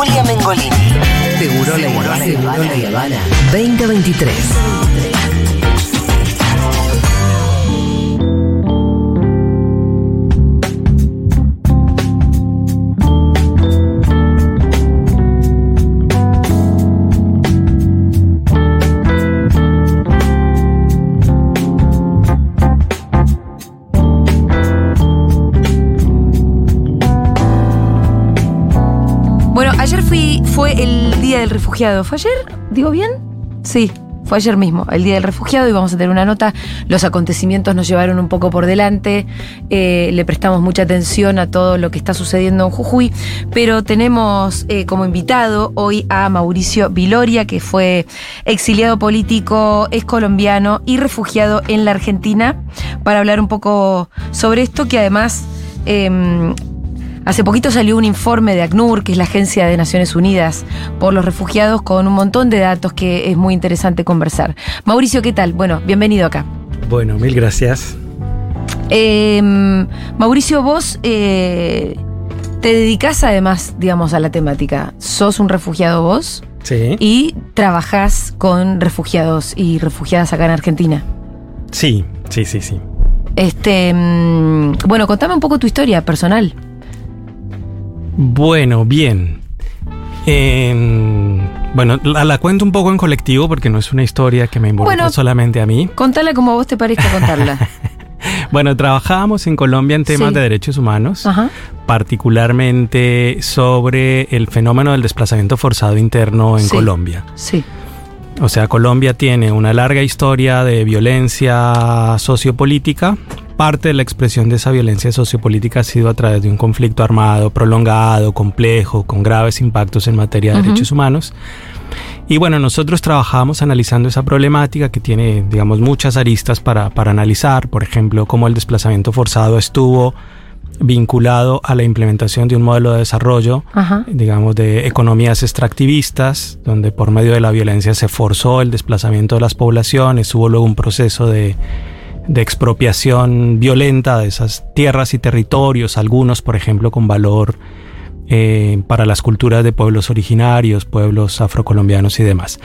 Julia Mengolini. Seguro Seguro la Habana 2023. Fue el Día del Refugiado. ¿Fue ayer? ¿Digo bien? Sí, fue ayer mismo, el Día del Refugiado, y vamos a tener una nota. Los acontecimientos nos llevaron un poco por delante, eh, le prestamos mucha atención a todo lo que está sucediendo en Jujuy, pero tenemos eh, como invitado hoy a Mauricio Viloria, que fue exiliado político, es colombiano y refugiado en la Argentina, para hablar un poco sobre esto, que además... em, Hace poquito salió un informe de ACNUR, que es la Agencia de Naciones Unidas por los Refugiados, con un montón de datos que es muy interesante conversar. Mauricio, ¿qué tal? Bueno, bienvenido acá. Bueno, mil gracias. Eh, Mauricio, vos eh, te dedicás además, digamos, a la temática. Sos un refugiado vos Sí. y trabajás con refugiados y refugiadas acá en Argentina. Sí, sí, sí, sí. Este, mm, bueno, contame un poco tu historia personal. Bueno, bien. En- bueno, la, la cuento un poco en colectivo porque no es una historia que me involucra Bueno. solamente a mí. Contala como a vos te parezca contarla. Bueno, trabajábamos en Colombia en temas Sí. de derechos humanos, Ajá. particularmente sobre el fenómeno del desplazamiento forzado interno en Sí. Colombia. Sí. O sea, Colombia tiene una larga historia de violencia sociopolítica. Parte de la expresión de esa violencia sociopolítica ha sido a través de un conflicto armado prolongado, complejo, con graves impactos en materia de derechos humanos. Y bueno, nosotros trabajamos analizando esa problemática que tiene, digamos, muchas aristas para, para analizar. Por ejemplo, cómo el desplazamiento forzado estuvo vinculado a la implementación de un modelo de desarrollo Ajá. digamos, de economías extractivistas, donde por medio de la violencia se forzó el desplazamiento de las poblaciones, hubo luego un proceso de, de expropiación violenta de esas tierras y territorios, algunos, por ejemplo, con valor eh, para las culturas de pueblos originarios, pueblos afrocolombianos y demás.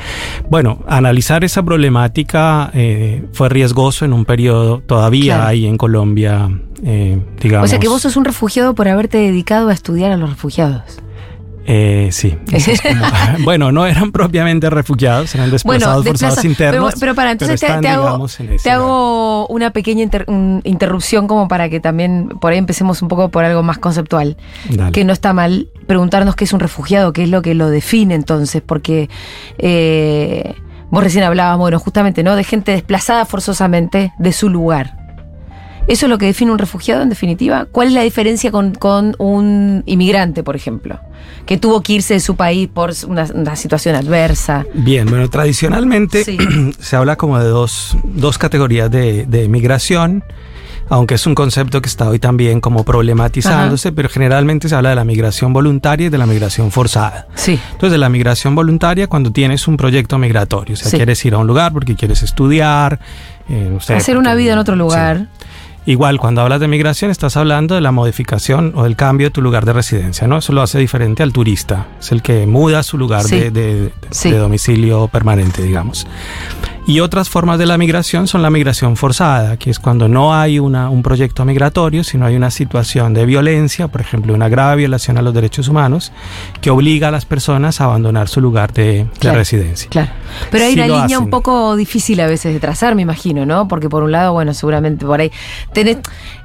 Bueno, analizar esa problemática eh, fue riesgoso en un periodo, todavía Claro. hay en Colombia, eh, digamos... O sea que vos sos un refugiado por haberte dedicado a estudiar a los refugiados. Eh, sí. Eso es como- bueno, no eran propiamente refugiados, eran desplazados forzados desplaza- internos. Pero, pero para, entonces te, están, te hago, digamos, en ese te hago una pequeña inter- un- interrupción como para que también por ahí empecemos un poco por algo más conceptual. Dale. Que no está mal preguntarnos qué es un refugiado, qué es lo que lo define entonces, porque eh, vos recién hablabas, bueno, justamente, ¿no? De gente desplazada forzosamente de su lugar. ¿Eso es lo que define un refugiado en definitiva? ¿Cuál es la diferencia con, con un inmigrante, por ejemplo? Que tuvo que irse de su país por una, una situación adversa. Bien, bueno, tradicionalmente Sí. se habla como de dos, dos categorías de, de migración, aunque es un concepto que está hoy también como problematizándose, pero generalmente se habla de la migración voluntaria y de la migración forzada. Sí. Entonces, de la migración voluntaria cuando tienes un proyecto migratorio, o sea, Sí. quieres ir a un lugar porque quieres estudiar, eh, no sé, Hacer una vida en otro sí. Igual, cuando hablas de migración, estás hablando de la modificación o del cambio de tu lugar de residencia, ¿no? Eso lo hace diferente al turista. Es el que muda su lugar Sí. de, de- Sí. de domicilio permanente, digamos. Y otras formas de la migración son la migración forzada, que es cuando no hay una, un proyecto migratorio, sino hay una situación de violencia, por ejemplo, una grave violación a los derechos humanos, que obliga a las personas a abandonar su lugar de, residencia. Claro. Pero hay Sí una línea un poco difícil a veces de trazar, me imagino, ¿no? Porque por un lado, bueno, seguramente por ahí tenés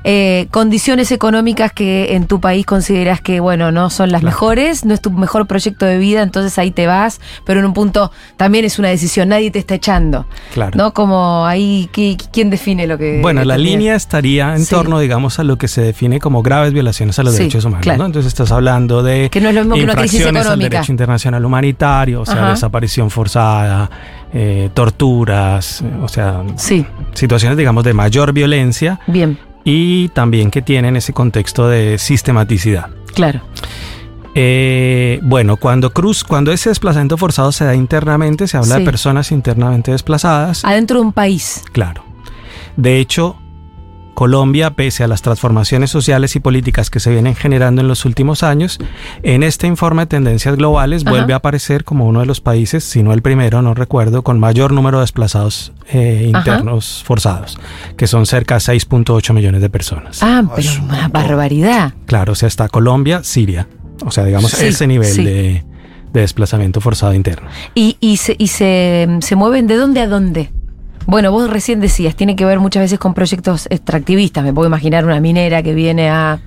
eh, condiciones económicas que en tu país consideras que, bueno, no son las Claro. mejores, no es tu mejor proyecto de vida, entonces ahí te vas, pero en un punto también es una decisión, nadie te está echando, Claro. ¿no? Como ahí, ¿qui- ¿quién define lo que... Bueno, la línea estaría en Sí. torno, digamos, a lo que se define como graves violaciones a los Sí, derechos humanos. claro. ¿no? Entonces estás hablando de Que no es lo mismo que una crisis infracciones al económica. derecho internacional humanitario, o sea, Ajá. desaparición forzada, eh, torturas, eh, o sea, Sí, situaciones, digamos, de mayor violencia bien, y también que tienen ese contexto de sistematicidad. claro. Eh, bueno, cuando cruz, cuando ese desplazamiento forzado se da internamente, se habla Sí. de personas internamente desplazadas. Adentro de un país. Claro. De hecho, Colombia, pese a las transformaciones sociales y políticas que se vienen generando en los últimos años, en este informe de tendencias globales Ajá. vuelve a aparecer como uno de los países, si no el primero, no recuerdo, con mayor número de desplazados eh, Ajá. internos forzados, que son cerca de 6.8 millones de personas. Ah, pero una barbaridad. Claro, o sea, está Colombia, Siria. O sea, digamos, Sí, ese nivel sí. de, de desplazamiento forzado interno. ¿Y, y, se, y se, se mueven de dónde a dónde? Bueno, vos recién decías, tiene que ver muchas veces con proyectos extractivistas. Me puedo imaginar una minera que viene a...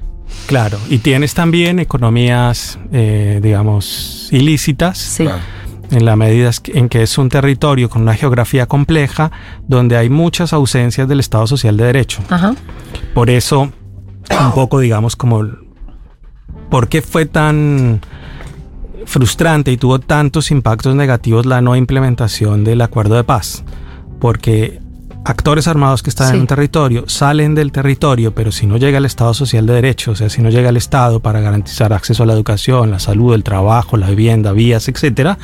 Claro, y tienes también economías, eh, digamos, ilícitas, Sí. Claro. en la medida en que es un territorio con una geografía compleja, donde hay muchas ausencias del Estado Social de Derecho. Ajá. Por eso, un poco, digamos, como, ¿por qué fue tan frustrante y tuvo tantos impactos negativos la no implementación del acuerdo de paz? Porque actores armados que están Sí. en un territorio salen del territorio, pero si no llega el Estado Social de Derecho, o sea, si no llega el Estado para garantizar acceso a la educación, la salud, el trabajo, la vivienda, vías, etcétera,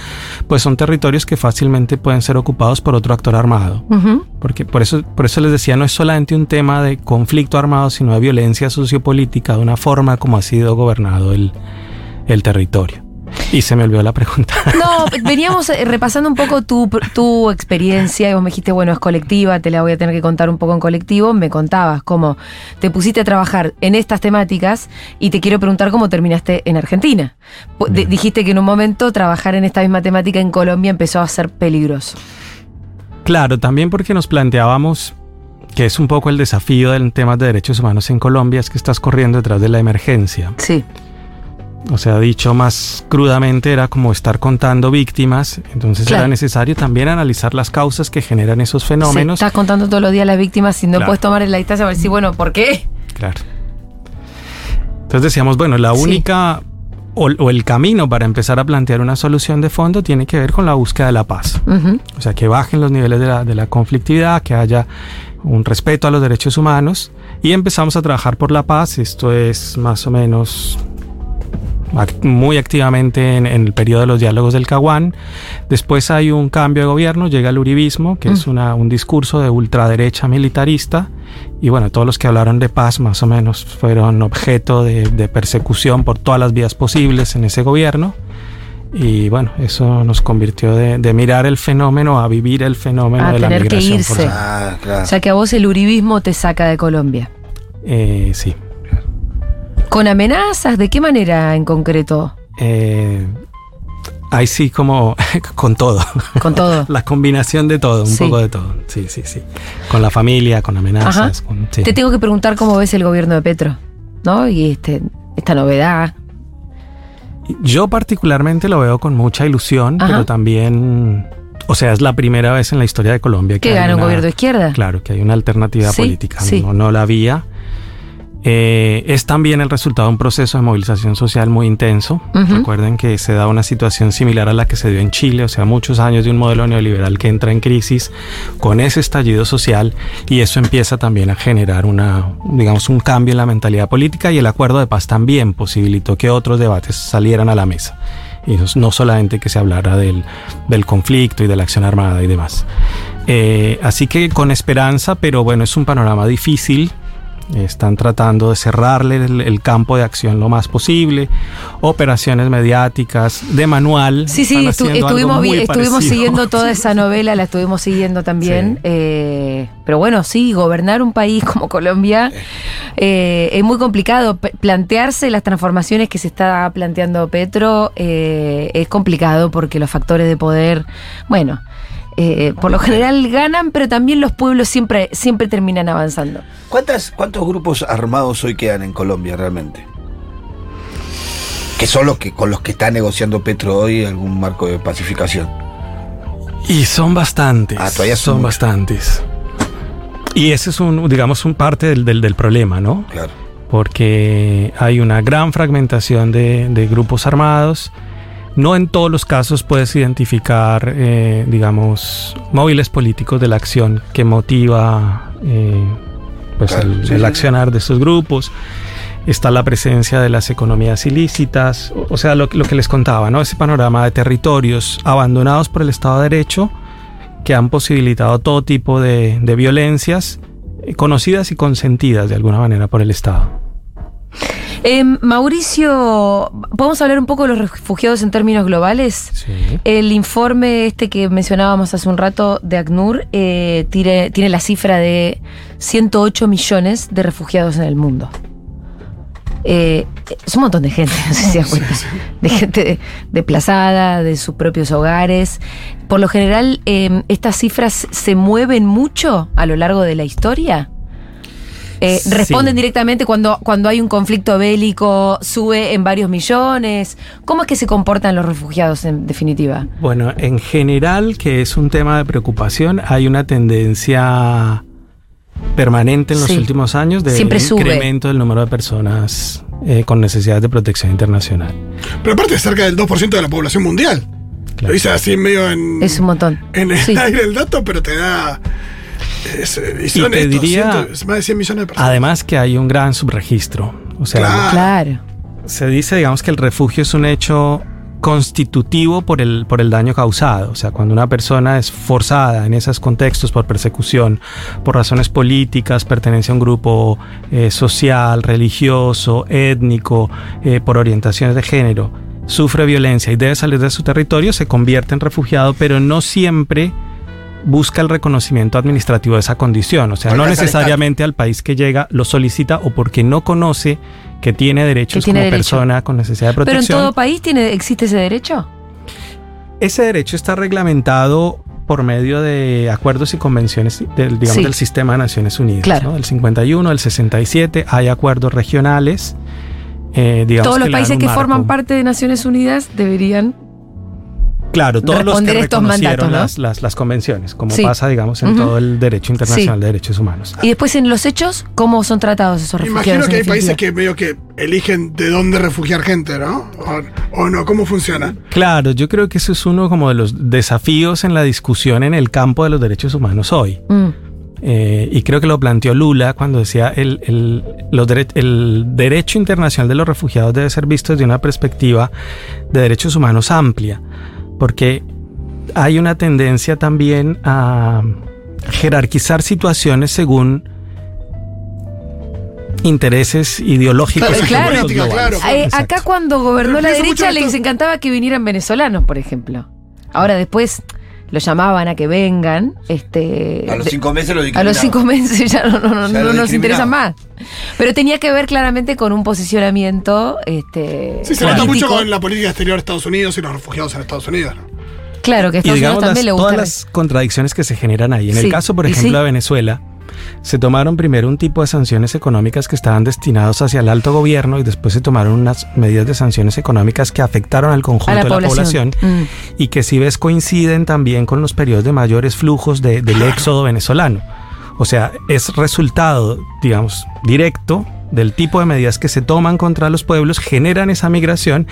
pues son territorios que fácilmente pueden ser ocupados por otro actor armado. Porque por eso, por eso les decía, no es solamente un tema de conflicto armado, sino de violencia sociopolítica, de una forma como ha sido gobernado el, el territorio. Y se me olvidó la pregunta. No, veníamos eh, repasando un poco tu, tu experiencia y vos me dijiste, bueno, es colectiva, te la voy a tener que contar un poco en colectivo. Me contabas cómo te pusiste a trabajar en estas temáticas y te quiero preguntar cómo terminaste en Argentina. Bien. dijiste que en un momento trabajar en esta misma temática en Colombia empezó a ser peligroso. Claro, también porque nos planteábamos que es un poco el desafío del tema de derechos humanos en Colombia, es que estás corriendo detrás de la emergencia. Sí, O sea, dicho más crudamente, era como estar contando víctimas, entonces Claro. era necesario también analizar las causas que generan esos fenómenos. Estás contando todos los días a las víctimas y no Claro. puedes tomar en la distancia para decir, bueno, ¿por qué? Claro. Entonces decíamos, bueno, la Sí. única o, o el camino para empezar a plantear una solución de fondo tiene que ver con la búsqueda de la paz. O sea, que bajen los niveles de la, de la conflictividad, que haya un respeto a los derechos humanos y empezamos a trabajar por la paz. Esto es más o menos muy activamente en, en el periodo de los diálogos del Caguán. Después hay un cambio de gobierno, llega el uribismo, que es una- un discurso de ultraderecha militarista. Y bueno, todos los que hablaron de paz más o menos fueron objeto de, de persecución por todas las vías posibles en ese gobierno. Y bueno, eso nos convirtió de, de mirar el fenómeno a vivir el fenómeno A de la tener que migración irse. Ah, claro. O sea que a vos el uribismo te saca de Colombia. Eh, sí. ¿Con amenazas? ¿De qué manera en concreto? Eh, ahí sí como con todo. Con todo. La combinación de todo, un Sí. poco de todo. Sí, sí, sí. Con la familia, con amenazas. Ajá. con- sí. Te tengo que preguntar cómo ves el gobierno de Petro, ¿no? Y este, esta novedad. Yo particularmente lo veo con mucha ilusión, Ajá. pero también, o sea, es la primera vez en la historia de Colombia que ¿Que hay gana un gobierno de izquierda? Claro, que hay una alternativa Sí, política. sí. No, no la había. Eh, es también el resultado de un proceso de movilización social muy intenso. Ujú. Recuerden que se da una situación similar a la que se dio en Chile, o sea, muchos años de un modelo neoliberal que entra en crisis con ese estallido social y eso empieza también a generar una, digamos, un cambio en la mentalidad política y el acuerdo de paz también posibilitó que otros debates salieran a la mesa. Y no, no solamente que se hablara del, del conflicto y de la acción armada y demás. Eh, así que con esperanza, pero bueno, es un panorama difícil. Están tratando de cerrarle el, el campo de acción lo más posible. Operaciones mediáticas de manual. Sí, sí, estu- estuvimos, estuvimos siguiendo toda esa novela, la estuvimos siguiendo también. Sí. eh, pero bueno, sí, gobernar un país como Colombia eh, es muy complicado. P- plantearse las transformaciones que se está planteando Petro eh, es complicado porque los factores de poder, bueno, eh, por lo general ganan, pero también los pueblos siempre, siempre terminan avanzando. ¿Cuántas, ¿Cuántos grupos armados hoy quedan en Colombia realmente? Que son los que con los que está negociando Petro hoy algún marco de pacificación. Y son bastantes. Ah, todavía son bastantes. Y ese es un, digamos, un parte del, del, del problema, ¿no? Claro. porque hay una gran fragmentación de, de grupos armados. No en todos los casos puedes identificar, eh, digamos, móviles políticos de la acción que motiva eh, pues Claro, el, sí, el sí, accionar de estos grupos. Está la presencia de las economías ilícitas, o o sea, lo, lo que les contaba, ¿no? Ese panorama de territorios abandonados por el Estado de Derecho que han posibilitado todo tipo de, de violencias eh, conocidas y consentidas de alguna manera por el Estado. Eh, Mauricio, ¿podemos hablar un poco de los refugiados en términos globales? Sí. El informe este que mencionábamos hace un rato de ACNUR eh, tiene, tiene la cifra de 108 millones de refugiados en el mundo. Eh, es un montón de gente, no sé si se cuenta. De gente desplazada, de sus propios hogares. Por lo general, eh, estas cifras se mueven mucho a lo largo de la historia. Eh, Sí. responden directamente cuando, cuando hay un conflicto bélico, sube en varios millones. ¿Cómo es que se comportan los refugiados en definitiva? Bueno, en general, que es un tema de preocupación, hay una tendencia permanente en los Sí. últimos años de Siempre sube. incremento del número de personas eh, con necesidades de protección internacional. Pero aparte es cerca del 2% de la población mundial. Lo dice así medio en, Es un montón. en el Sí. aire el dato, pero te da... es, eh, y te estos, diría- ciento- es más de 100 millones de personas. Además que hay un gran subregistro. O sea, Claro. Claro. se dice, digamos, que el refugio es un hecho constitutivo por el, por el daño causado. O sea, cuando una persona es forzada en esos contextos por persecución, por razones políticas, pertenencia a un grupo eh, social, religioso, étnico, eh, por orientaciones de género, sufre violencia y debe salir de su territorio, se convierte en refugiado, pero no siempre busca el reconocimiento administrativo de esa condición. O sea, no necesariamente al país que llega lo solicita o porque no conoce que tiene derechos tiene como derecho. persona con necesidad de Pero en protección. todo país tiene, existe ese derecho. Ese derecho está reglamentado por medio de acuerdos y convenciones del, digamos, Sí. del sistema de Naciones Unidas. Claro. ¿no? Del 51, del 67, hay acuerdos regionales. eh, digamos Todos los países que forman parte de Naciones Unidas deberían. Claro, todos los que estos reconocieron mandatos, ¿no? las, las, las convenciones, como Sí. pasa, digamos, en todo el derecho internacional Sí. de derechos humanos. Y después en los hechos, ¿cómo son tratados esos refugiados? imagino que hay países que medio que eligen de dónde refugiar gente, ¿no? O, o no, ¿cómo funciona? Claro, yo creo que eso es uno como de los desafíos en la discusión en el campo de los derechos humanos hoy. Mm, Eh, y creo que lo planteó Lula cuando decía el, el, los dere- el derecho internacional de los refugiados debe ser visto desde una perspectiva de derechos humanos amplia, porque hay una tendencia también a jerarquizar situaciones según intereses ideológicos Claro, y claro. Claro, Eh, acá cuando gobernó la derecha les encantaba que vinieran venezolanos, por ejemplo. Ahora después los llamaban a que vengan. Este, A los cinco meses lo a los cinco meses ya no, no- no- Ya no lo nos interesa más. Pero tenía que ver claramente con un posicionamiento este, Sí, se nota mucho con la política exterior de Estados Unidos y los refugiados en Estados Unidos. Claro, que y Estados Unidos las- también le todas gusta. las contradicciones que se generan ahí. En Sí, el caso, por ejemplo, sí. de Venezuela, se tomaron primero un tipo de sanciones económicas que estaban destinados hacia el alto gobierno y después se tomaron unas medidas de sanciones económicas que afectaron al conjunto la de la población. población Mm. y que si ves coinciden también con los periodos de mayores flujos de- del éxodo venezolano. O sea, es resultado, digamos, directo del tipo de medidas que se toman contra los pueblos, generan esa migración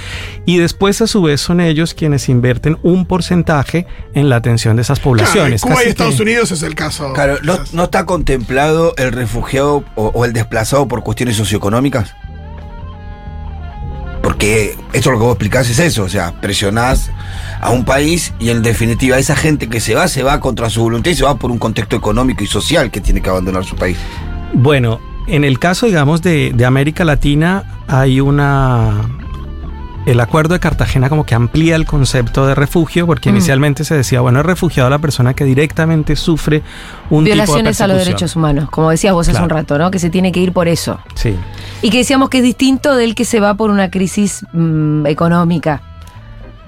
y después a su vez son ellos quienes invierten un porcentaje en la atención de esas poblaciones. Claro, Cuba y Estados que- Unidos es el caso. Claro, ¿no, está contemplado el refugiado o, o el desplazado por cuestiones socioeconómicas? Porque esto lo que vos explicás es eso, o sea, presionás a un país y en definitiva esa gente que se va, se va contra su voluntad y se va por un contexto económico y social que tiene que abandonar su país. Bueno, en el caso, digamos, de, de América Latina, hay una... El acuerdo de Cartagena como que amplía el concepto de refugio, porque Mm. inicialmente se decía, bueno, es refugiado la persona que directamente sufre un Violaciones tipo a de los persecución. derechos humanos, como decías vos hace un rato, ¿no? Que se tiene que ir por eso. Sí. Y que decíamos que es distinto del que se va por una crisis mm, económica.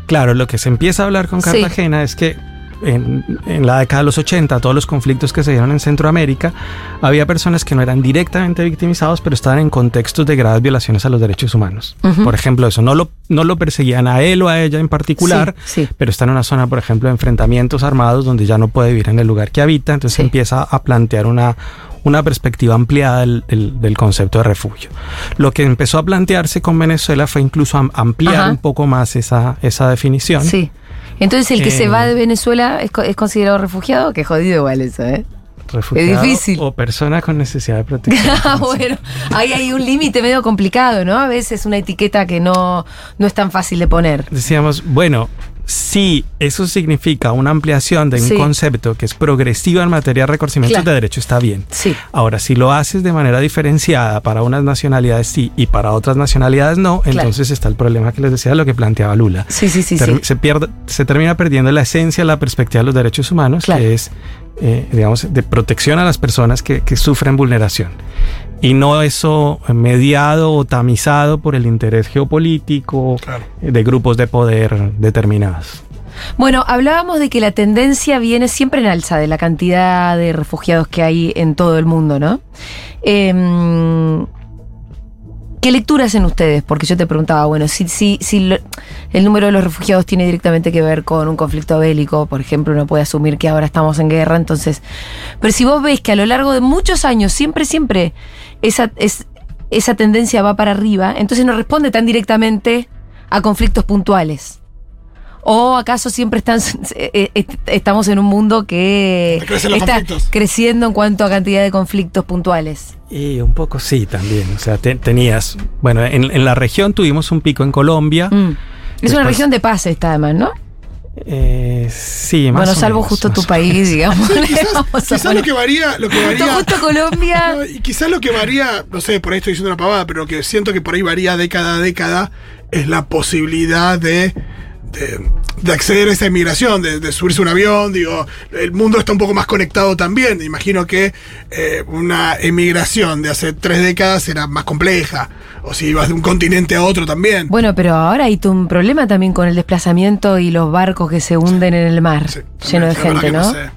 Claro, lo que se empieza a hablar con Sí. Cartagena es que en, en la década de los 80, todos los conflictos que se dieron en Centroamérica, había personas que no eran directamente victimizados, pero estaban en contextos de graves violaciones a los derechos humanos. Ujú. Por ejemplo, eso, no lo, no lo perseguían a él o a ella en particular, Sí, sí. pero está en una zona, por ejemplo, de enfrentamientos armados donde ya no puede vivir en el lugar que habita, entonces Sí. empieza a plantear una, una perspectiva ampliada del, del- del concepto de refugio. Lo que empezó a plantearse con Venezuela fue incluso am- ampliar Ajá. un poco más esa, esa definición. Sí. Entonces el que Eh, se va de Venezuela es, es considerado refugiado, que jodido igual eso, ¿eh? Refugiado difícil. O persona con necesidad de protección. Ah, bueno, ahí hay un límite medio complicado, ¿no? A veces una etiqueta que no, no es tan fácil de poner. Decíamos, bueno, si eso significa una ampliación de un Sí. concepto que es progresivo en materia de reconocimiento Claro. de derecho, está bien. Sí. Ahora, si lo haces de manera diferenciada para unas nacionalidades sí y para otras nacionalidades no, Claro. entonces está el problema que les decía, lo que planteaba Lula. Sí, sí, sí, Ter- sí. Se, pierde, se termina perdiendo la esencia, la perspectiva de los derechos humanos, Claro. que es, eh, digamos, de protección a las personas que, que sufren vulneración. Y no eso mediado o tamizado por el interés geopolítico Claro. eh, de grupos de poder determinados. Bueno, hablábamos de que la tendencia viene siempre en alza de la cantidad de refugiados que hay en todo el mundo, ¿no? Em, ¿Qué lectura hacen ustedes? Porque yo te preguntaba, bueno, si, si, si lo- el número de los refugiados tiene directamente que ver con un conflicto bélico, por ejemplo, uno puede asumir que ahora estamos en guerra, entonces. Pero si vos ves que a lo largo de muchos años, siempre, siempre, esa, es, esa tendencia va para arriba, entonces no responde tan directamente a conflictos puntuales. ¿O acaso siempre están, eh, estamos en un mundo que está conflictos. creciendo en cuanto a cantidad de conflictos puntuales? Y un poco sí también. O sea, te- tenías, bueno, en, en la región tuvimos un pico en Colombia. Mm. Es una región de paz esta además, ¿no? Eh, sí, más bueno, o salvo menos, justo tu país, digamos. Sí, quizás, lo que varía, lo que Justo, varía. justo Colombia. No, y quizás lo que varía, no sé, por ahí estoy diciendo una pavada, pero que siento que por ahí varía década a década, es la posibilidad de, de, de acceder a esa inmigración, de, de subirse a un avión, digo, el mundo está un poco más conectado también. Imagino que eh, una emigración de hace tres décadas era más compleja, o si ibas de un continente a otro también. Bueno, pero ahora hay un problema también con el desplazamiento y los barcos que se hunden en el mar, Sí, lleno de gente, ¿no? que sé.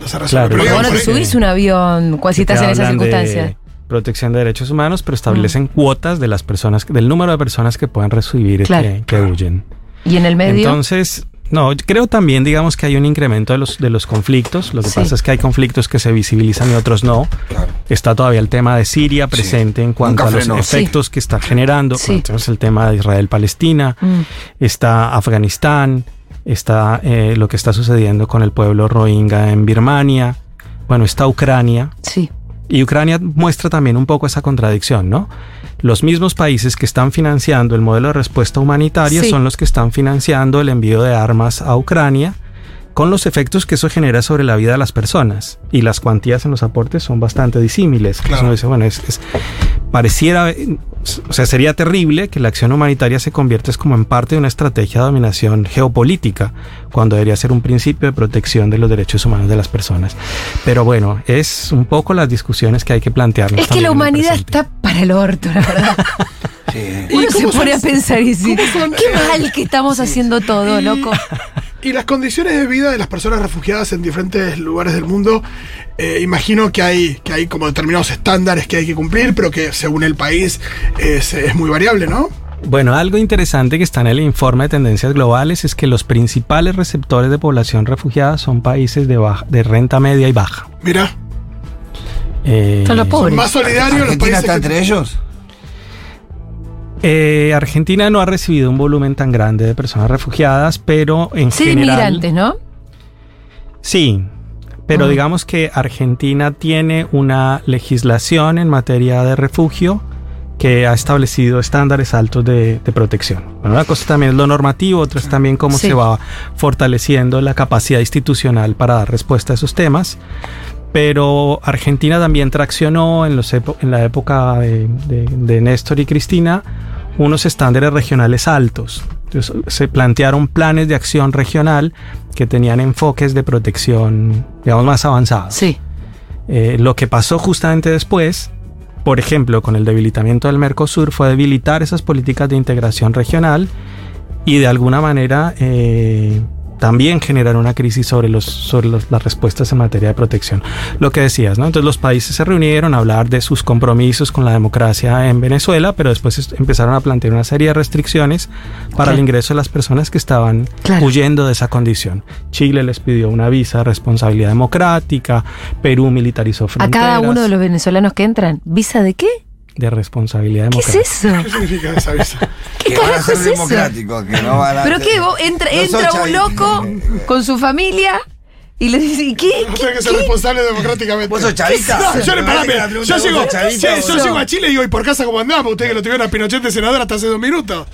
No se resuelve, Claro, pero no te subís un avión cuando si estás en esas de circunstancias. Protección de derechos humanos, pero establecen cuotas de las personas, del número de personas que pueden recibir Claro. que, que huyen. Y en el medio. Entonces, no, yo creo también, digamos, que hay un incremento de los, de los conflictos. Lo que Sí. pasa es que hay conflictos que se visibilizan y otros no. Claro. Está todavía el tema de Siria presente en cuanto Nunca a los efectos que está generando. Sí. Tenemos el tema de Israel-Palestina, Mm. está Afganistán, está eh, lo que está sucediendo con el pueblo rohingya en Birmania, bueno, está Ucrania. Sí. Y Ucrania muestra también un poco esa contradicción, ¿no? Los mismos países que están financiando el modelo de respuesta humanitaria Sí. son los que están financiando el envío de armas a Ucrania, con los efectos que eso genera sobre la vida de las personas. Y las cuantías en los aportes son bastante disímiles. Claro. uno dice, bueno, es, es- pareciera, o sea, sería terrible que la acción humanitaria se convierta es como en parte de una estrategia de dominación geopolítica, cuando debería ser un principio de protección de los derechos humanos de las personas. Pero bueno, es un poco las discusiones que hay que plantearnos. Es que la humanidad está para el orto, la verdad. Sí. ¿Y Uno se pone a pensar y son, qué mal que estamos haciendo todo, loco. Y las condiciones de vida de las personas refugiadas en diferentes lugares del mundo, eh, imagino que hay, que hay como determinados estándares que hay que cumplir, pero que según el país es, es muy variable, ¿no? Bueno, algo interesante que está en el informe de tendencias globales es que los principales receptores de población refugiada son países de, baja- de renta media y baja. Mira, Eh, Son los pobres. más solidarios los ¿Argentina países. está que- entre ellos? Eh, Argentina no ha recibido un volumen tan grande de personas refugiadas, pero en Sí, general... inmigrantes, ¿no? Sí, pero Ah. digamos que Argentina tiene una legislación en materia de refugio que ha establecido estándares altos de, de protección. Bueno, una cosa también es lo normativo, otra es también cómo Sí. se va fortaleciendo la capacidad institucional para dar respuesta a esos temas. Pero Argentina también traccionó en, los en la época de, de- de Néstor y Cristina unos estándares regionales altos. Entonces, se plantearon planes de acción regional que tenían enfoques de protección, digamos, más avanzados. Sí. Eh, lo que pasó justamente después, por ejemplo, con el debilitamiento del Mercosur, fue debilitar esas políticas de integración regional y de alguna manera eh, también generar una crisis sobre, los, sobre los- las respuestas en materia de protección. Lo que decías, ¿no? Entonces los países se reunieron a hablar de sus compromisos con la democracia en Venezuela, pero después es- empezaron a plantear una serie de restricciones para Claro. el ingreso de las personas que estaban Claro. huyendo de esa condición. Chile les pidió una visa de responsabilidad democrática, Perú militarizó A fronteras. cada uno de los venezolanos que entran, ¿visa de qué? De responsabilidad ¿Qué es democrática. eso? ¿Qué significa esa visa? ¿Qué que van a carajo ser es eso? democráticos, que no van a ¿Pero qué? Vos entra, No entra un loco con su familia y le dice, ¿y qué? No ¿Qué? tiene que ser responsable democráticamente. ¿Vos sos chavista? No, yo le Me pará, parece que mira, la pregunta yo llego, yo llego a Chile y digo, ¿y por casa cómo andamos? Usted que lo tuvieron a Pinochet de senador hasta hace dos minutos.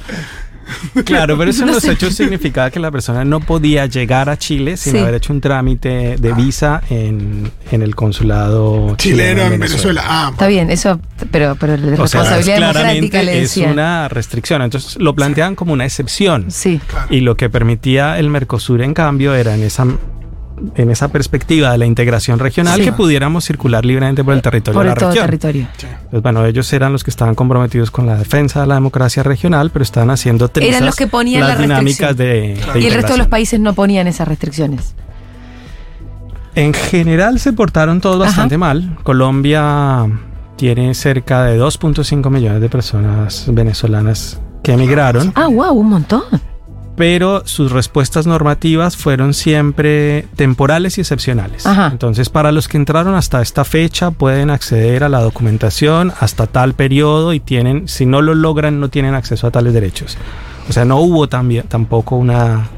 Claro, pero eso en No los sé. hechos significaba que la persona no podía llegar a Chile sin Sí. haber hecho un trámite de visa en, en el consulado Chileno en Venezuela. Ah, Está bien, eso, pero, pero la O sea, responsabilidad democrática claramente le es una restricción. Entonces lo planteaban como una excepción. Sí. claro. Y lo que permitía el Mercosur, en cambio, era en esa, en esa perspectiva de la integración regional Sí. que pudiéramos circular libremente por el territorio Por de la todo región. territorio. Pues bueno, ellos eran los que estaban comprometidos con la defensa de la democracia regional, pero estaban haciendo trizas los que ponían las la dinámicas de, de Y el resto de los países no ponían esas restricciones. En general se portaron todos Ajá. bastante mal. Colombia tiene cerca de 2.5 millones de personas venezolanas que emigraron, Ah, wow, un montón. Pero sus respuestas normativas fueron siempre temporales y excepcionales. Ajá. Entonces, para los que entraron hasta esta fecha, pueden acceder a la documentación hasta tal periodo y tienen, si no lo logran, no tienen acceso a tales derechos. O sea, no hubo también, tampoco una...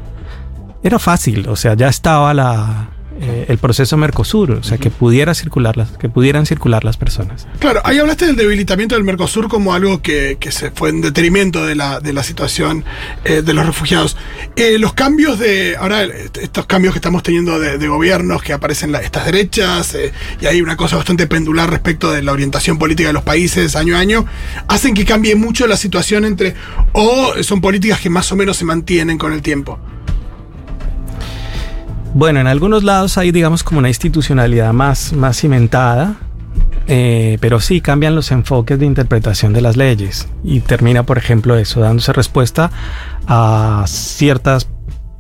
Era fácil, o sea, ya estaba la, eh, el proceso Mercosur, o sea, que, pudiera circular las, que pudieran circular las personas. Claro, ahí hablaste del debilitamiento del Mercosur como algo que, que se fue en detrimento de la, de la situación eh, de los refugiados. Eh, los cambios de, ahora eh, estos cambios que estamos teniendo de, de gobiernos, que aparecen la- estas derechas, y hay una cosa bastante pendular respecto de la orientación política de los países año a año, hacen que cambie mucho la situación entre, o son políticas que más o menos se mantienen con el tiempo. Bueno, en algunos lados hay, digamos, como una institucionalidad más, más cimentada, eh, pero sí cambian los enfoques de interpretación de las leyes y termina, por ejemplo, eso, dándose respuesta a ciertas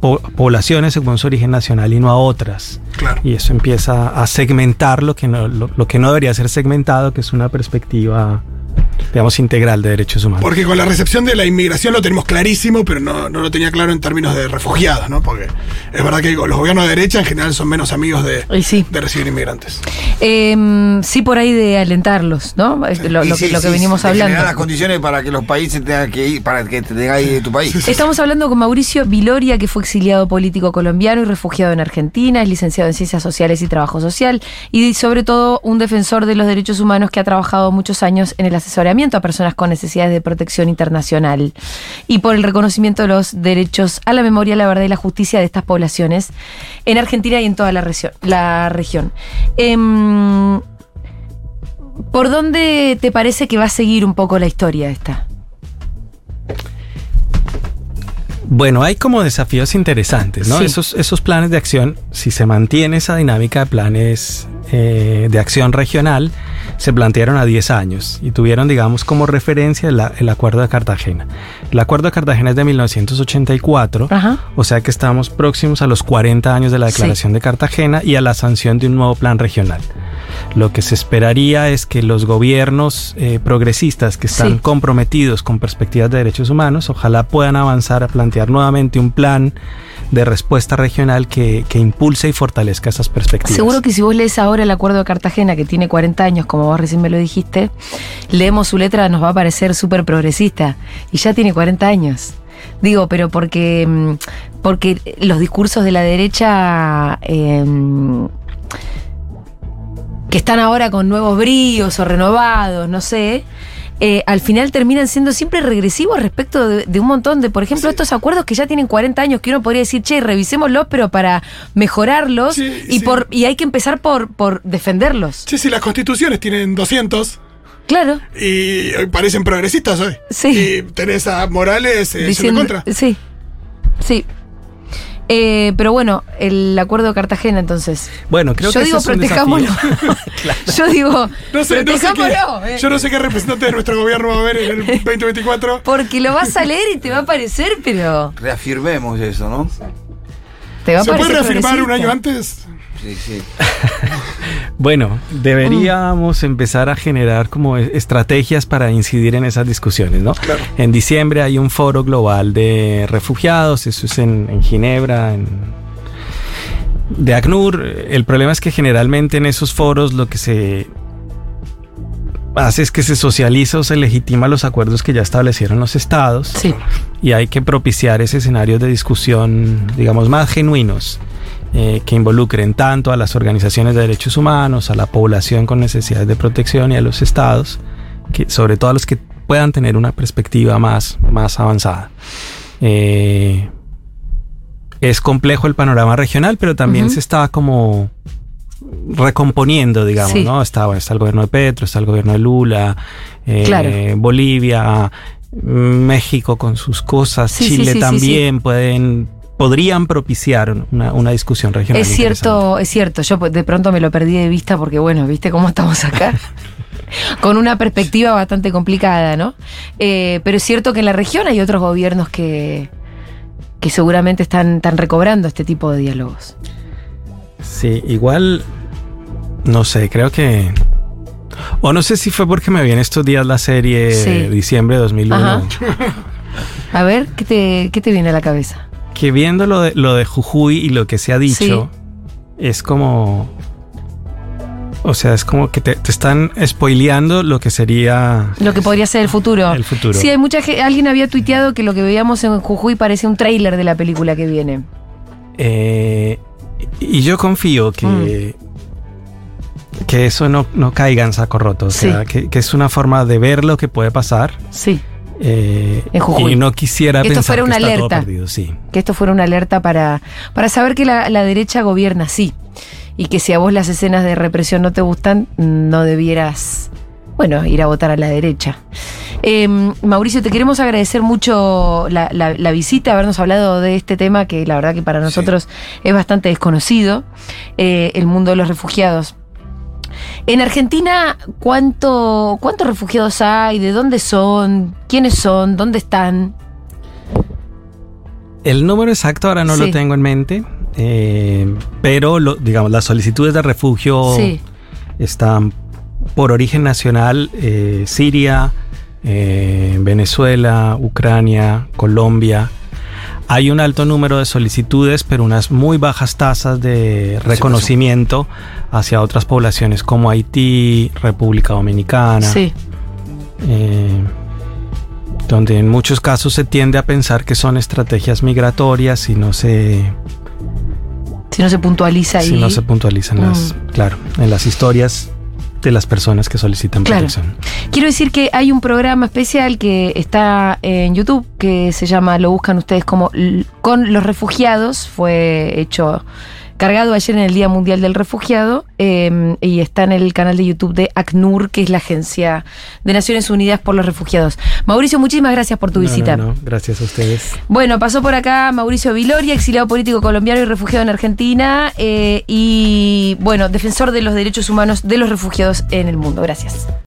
po- poblaciones según su origen nacional y no a otras. Claro. Y eso empieza a segmentar lo que no, lo, lo que no debería ser segmentado, que es una perspectiva, digamos, integral de derechos humanos. Porque con la recepción de la inmigración lo tenemos clarísimo, pero no, no lo tenía claro en términos de refugiados, ¿no? Porque es verdad que los gobiernos de derecha en general son menos amigos de, Y sí. de recibir inmigrantes. Em, sí, por ahí de alentarlos, ¿no? Lo, Y lo sí, que, lo que sí, venimos de hablando. generar las condiciones para que los países tengan que ir, para que te tengas ir de tu país. Estamos hablando con Mauricio Viloria, que fue exiliado político colombiano y refugiado en Argentina, es licenciado en Ciencias Sociales y Trabajo Social y sobre todo un defensor de los derechos humanos que ha trabajado muchos años en el asesoramiento a personas con necesidades de protección internacional y por el reconocimiento de los derechos a la memoria, la verdad y la justicia de estas poblaciones en Argentina y en toda la, región- la región. Em, ¿Por dónde te parece que va a seguir un poco la historia esta? Bueno, hay como desafíos interesantes, ¿no? Sí. Esos, esos planes de acción, si se mantiene esa dinámica de planes eh, de acción regional, se plantearon a 10 años y tuvieron, digamos, como referencia el, el Acuerdo de Cartagena. El Acuerdo de Cartagena es de 1984, Ajá. o sea que estamos próximos a los 40 años de la Sí. Declaración de Cartagena y a la sanción de un nuevo plan regional. Lo que se esperaría es que los gobiernos eh, progresistas que están Sí. comprometidos con perspectivas de derechos humanos, ojalá puedan avanzar a plantear nuevamente un plan de respuesta regional que, que impulse y fortalezca esas perspectivas. Seguro que si vos lees ahora el Acuerdo de Cartagena, que tiene 40 años, como vos recién me lo dijiste, leemos su letra, nos va a parecer súper progresista. Y ya tiene 40 años. Digo, pero porque, mm, porque los discursos de la derecha em, que están ahora con nuevos bríos o renovados, no sé, eh, al final terminan siendo siempre regresivos respecto de, de un montón de, por ejemplo, estos acuerdos que ya tienen 40 años, que uno podría decir, che, revisémoslos, pero para mejorarlos Sí, y, sí. por, y hay que empezar por, por defenderlos. Sí, sí, las constituciones tienen 200 Claro. y hoy parecen progresistas hoy. Sí. Y tenés a Morales eh, Diciendo- yendo contra. Sí. Sí. Eh, pero bueno, el acuerdo de Cartagena, entonces. Bueno, creo Yo que digo, es un protejámoslo. desafío. Yo digo, No sé, no sé protejámoslo. qué, eh. yo no sé qué representante de nuestro gobierno va a haber en el 2024. Porque lo vas a leer y te va a parecer, pero Reafirmemos eso, ¿no? te va a ¿Se puede reafirmar un año antes? Sí, sí. Bueno, deberíamos empezar a generar como e- estrategias para incidir en esas discusiones, ¿no? Claro. En diciembre hay un foro global de refugiados, eso es en, en Ginebra, en, de ACNUR. El problema es que generalmente en esos foros lo que se hace es que se socializa o se legitima los acuerdos que ya establecieron los estados Sí. y hay que propiciar ese escenario de discusión, digamos, más genuinos, eh, que involucren tanto a las organizaciones de derechos humanos, a la población con necesidades de protección y a los estados, que, sobre todo a los que puedan tener una perspectiva más, más avanzada. Eh, es complejo el panorama regional, pero también se está como recomponiendo, digamos, Sí. ¿no? Está, está el gobierno de Petro, está el gobierno de Lula, eh, Claro. Bolivia, México con sus cosas, Sí, Chile sí, también pueden podrían propiciar una, una discusión regional. Es cierto, es cierto. Yo pues, de pronto me lo perdí de vista porque, bueno, viste cómo estamos acá. Con una perspectiva bastante complicada, ¿no? Eh, pero es cierto que en la región hay otros gobiernos que, que seguramente están, están recobrando este tipo de diálogos. Sí, igual, no sé, creo que... O no sé si fue porque me vi en estos días la serie Sí. diciembre de 2001. Ajá. A ver, ¿qué te, qué te viene a la cabeza? Que viendo lo de, lo de Jujuy y lo que se ha dicho, es como... O sea, es como que te, te están spoileando lo que sería Lo que podría ser el futuro. el futuro. Sí, hay mucha gente. Alguien había tuiteado que lo que veíamos en Jujuy parece un tráiler de la película que viene. Eh, y yo confío que, Mm. que eso no, no caiga en saco roto. O sea, Sí. que, que es una forma de ver lo que puede pasar. Sí. eh, y no quisiera Que esto pensar fuera que una está todo alerta. perdido, sí. que esto fuera una alerta para, para saber que la, la derecha gobierna así. Y que si a vos las escenas de represión no te gustan, no debieras, bueno, ir a votar a la derecha. Eh, Mauricio, te queremos agradecer mucho la, la- la visita, habernos hablado de este tema que la verdad que para nosotros es bastante desconocido, eh, el mundo de los refugiados. En Argentina, ¿cuánto, ¿cuántos refugiados hay? ¿De dónde son? ¿Quiénes son? ¿Dónde están? El número exacto ahora no Sí. lo tengo en mente, eh, pero lo- digamos, las solicitudes de refugio Sí. están por origen nacional eh, Siria, eh, Venezuela, Ucrania, Colombia. Hay un alto número de solicitudes, pero unas muy bajas tasas de reconocimiento hacia otras poblaciones como Haití, República Dominicana, Sí. eh, donde en muchos casos se tiende a pensar que son estrategias migratorias y no se, Si no se puntualiza ahí. si no se puntualizan las, claro, en las historias de las personas que solicitan Claro. protección. Quiero decir que hay un programa especial que está en YouTube que se llama, lo buscan ustedes como Con los Refugiados. Fue hecho, cargado ayer en el Día Mundial del Refugiado eh, y está en el canal de YouTube de ACNUR, que es la Agencia de Naciones Unidas por los Refugiados. Mauricio, muchísimas gracias por tu No, visita. no, no, gracias a ustedes. Bueno, pasó por acá Mauricio Viloria, exiliado político colombiano y refugiado en Argentina, eh, y bueno, defensor de los derechos humanos de los refugiados en el mundo. Gracias.